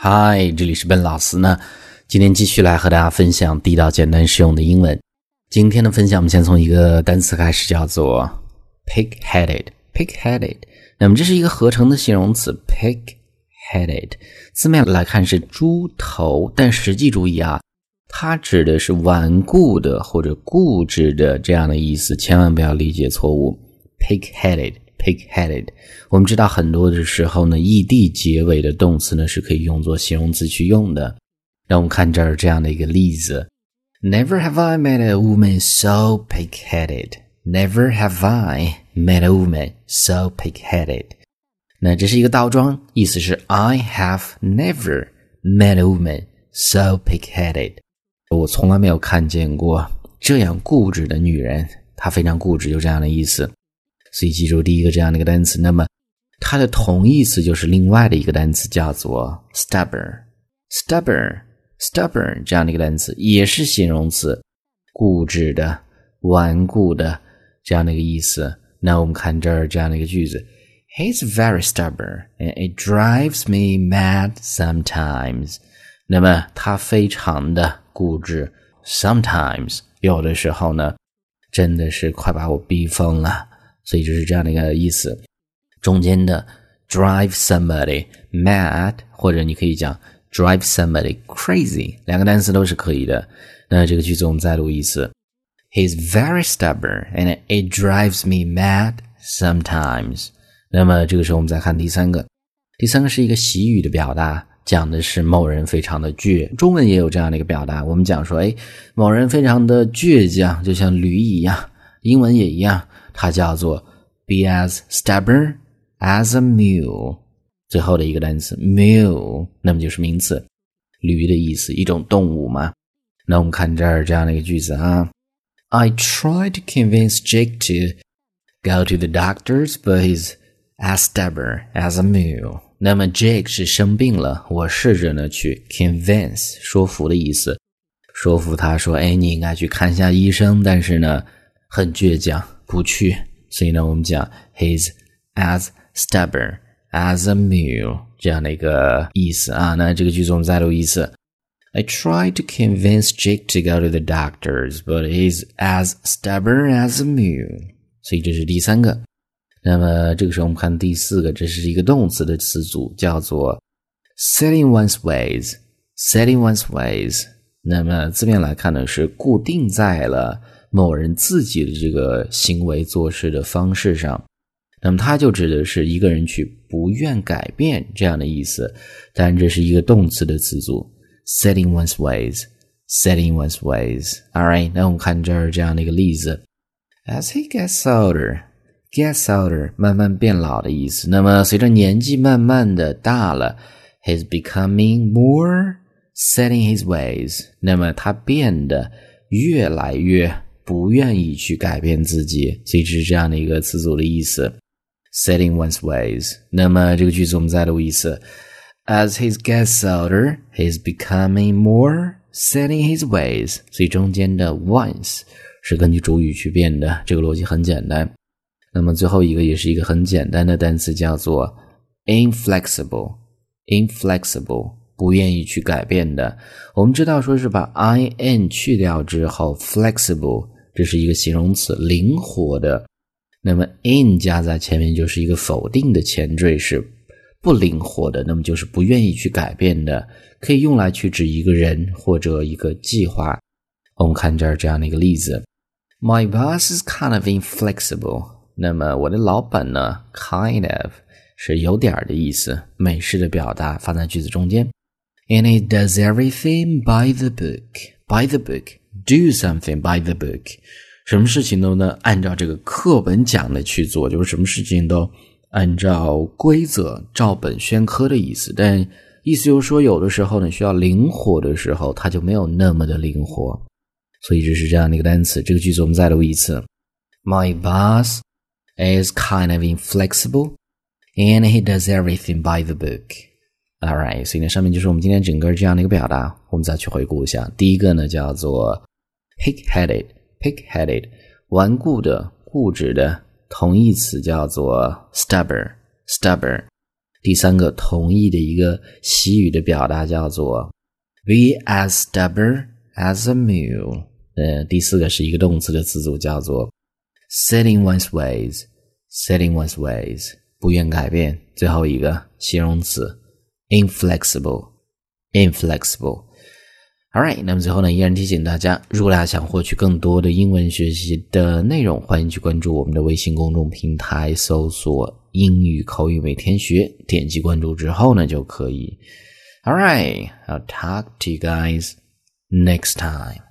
嗨，这里是笨老师呢。今天继续来和大家分享地道、简单、实用的英文。今天的分享，我们先从一个单词开始，叫做 pig-headed。pig-headed，那么这是一个合成的形容词，pig-headed。字面来看是猪头，但实际注意啊，它指的是顽固的或者固执的这样的意思，千万不要理解错误。pig-headed。pig-headed，我们知道很多的时候呢，ed 结尾的动词呢是可以用作形容词去用的。让我们看这儿这样的一个例子：Never have I met a woman so pig-headed. Never have I met a woman so pig-headed. 那这是一个倒装，意思是 I have never met a woman so pig-headed。我从来没有看见过这样固执的女人，她非常固执，就这样的意思。 所以记住第一个这样的一个单词，那么它的同义词就是另外的一个单词，叫做 stubborn，stubborn，stubborn 这样的一个单词也是形容词，固执的、顽固的这样的一个意思。那我们看这儿这样的一个句子，He's very stubborn and it drives me mad sometimes。那么他非常的固执，sometimes 有的时候呢，真的是快把我逼疯了。所以就是这样的一个意思，中间的 drive somebody mad，或者你可以讲 drive somebody crazy，两个单词都是可以的。那这个句子我们再读一次，He's very stubborn and it drives me mad sometimes。那么这个时候我们再看第三个，第三个是一个习语的表达，讲的是某人非常的倔。中文也有这样的一个表达，我们讲说，哎，某人非常的倔强，就像驴一样。英文也一样。它叫做 be as stubborn as a mule，最后的一个单词 mule，那么就是名词，驴的意思，一种动物嘛。那我们看这儿这样的一个句子啊，I tried to convince Jake to go to the doctors, but he's as stubborn as a mule。那么 Jake 是生病了，我试着呢去 convince 说服的意思，说服他说，哎，你应该去看一下医生，但是呢，很倔强。不去，所以呢，我们讲 he's as stubborn as a mule 这样的一个意思啊。那这个句子我们再读一次：I tried to convince Jake to go to the doctors, but he's as stubborn as a mule。所以这是第三个。那么这个时候我们看第四个，这是一个动词的词组，叫做 setting one's ways。setting one's ways。那么字面来看呢，是固定在了。 某人自己的这个行为做事的方式上，那么它就指的是一个人去不愿改变这样的意思。当然，这是一个动词的词组，setting one's ways，setting one's ways。All right，那我们看这儿这样的一个例子：As he gets older，gets older，慢慢变老的意思。那么随着年纪慢慢的大了，he's becoming more setting his ways。那么他变得越来越。不愿意去改变自己，所以这是这样的一个词组的意思，setting one's ways。那么这个句子我们再读一次，As he gets older, he's becoming more setting his ways。所以中间的 once 是根据主语去变的，这个逻辑很简单。那么最后一个也是一个很简单的单词，叫做 inflexible。inflexible 不愿意去改变的。我们知道说是把 i n 去掉之后，flexible。这是一个形容词，灵活的。那么 in 加在前面就是一个否定的前缀，是不灵活的。那么就是不愿意去改变的，可以用来去指一个人或者一个计划。我们看这儿这样的一个例子：My boss is kind of inflexible。那么我的老板呢，kind of 是有点儿的意思，美式的表达放在句子中间。And he does everything by the book. By the book. Do something by the book，什么事情都能按照这个课本讲的去做，就是什么事情都按照规则照本宣科的意思。但意思就是说，有的时候呢，需要灵活的时候，它就没有那么的灵活。所以这是这样的一个单词。这个句子我们再读一次：My boss is kind of inflexible, and he does everything by the book. All right，所以呢，上面就是我们今天整个这样的一个表达。我们再去回顾一下，第一个呢叫做。Pig-headed，pig-headed，顽固的、固执的，同义词叫做 stubborn，stubborn。第三个同义的一个习语的表达叫做 be as stubborn as a mule。呃，第四个是一个动词的词组叫做 setting one's ways。setting one's ways 不愿改变。最后一个形容词 inflexible，inflexible。inflexible。Alright，那么最后呢，依然提醒大家，如果大家想获取更多的英文学习的内容，欢迎去关注我们的微信公众平台，搜索“英语口语每天学”，点击关注之后呢，就可以。Alright，I'll talk to you guys next time.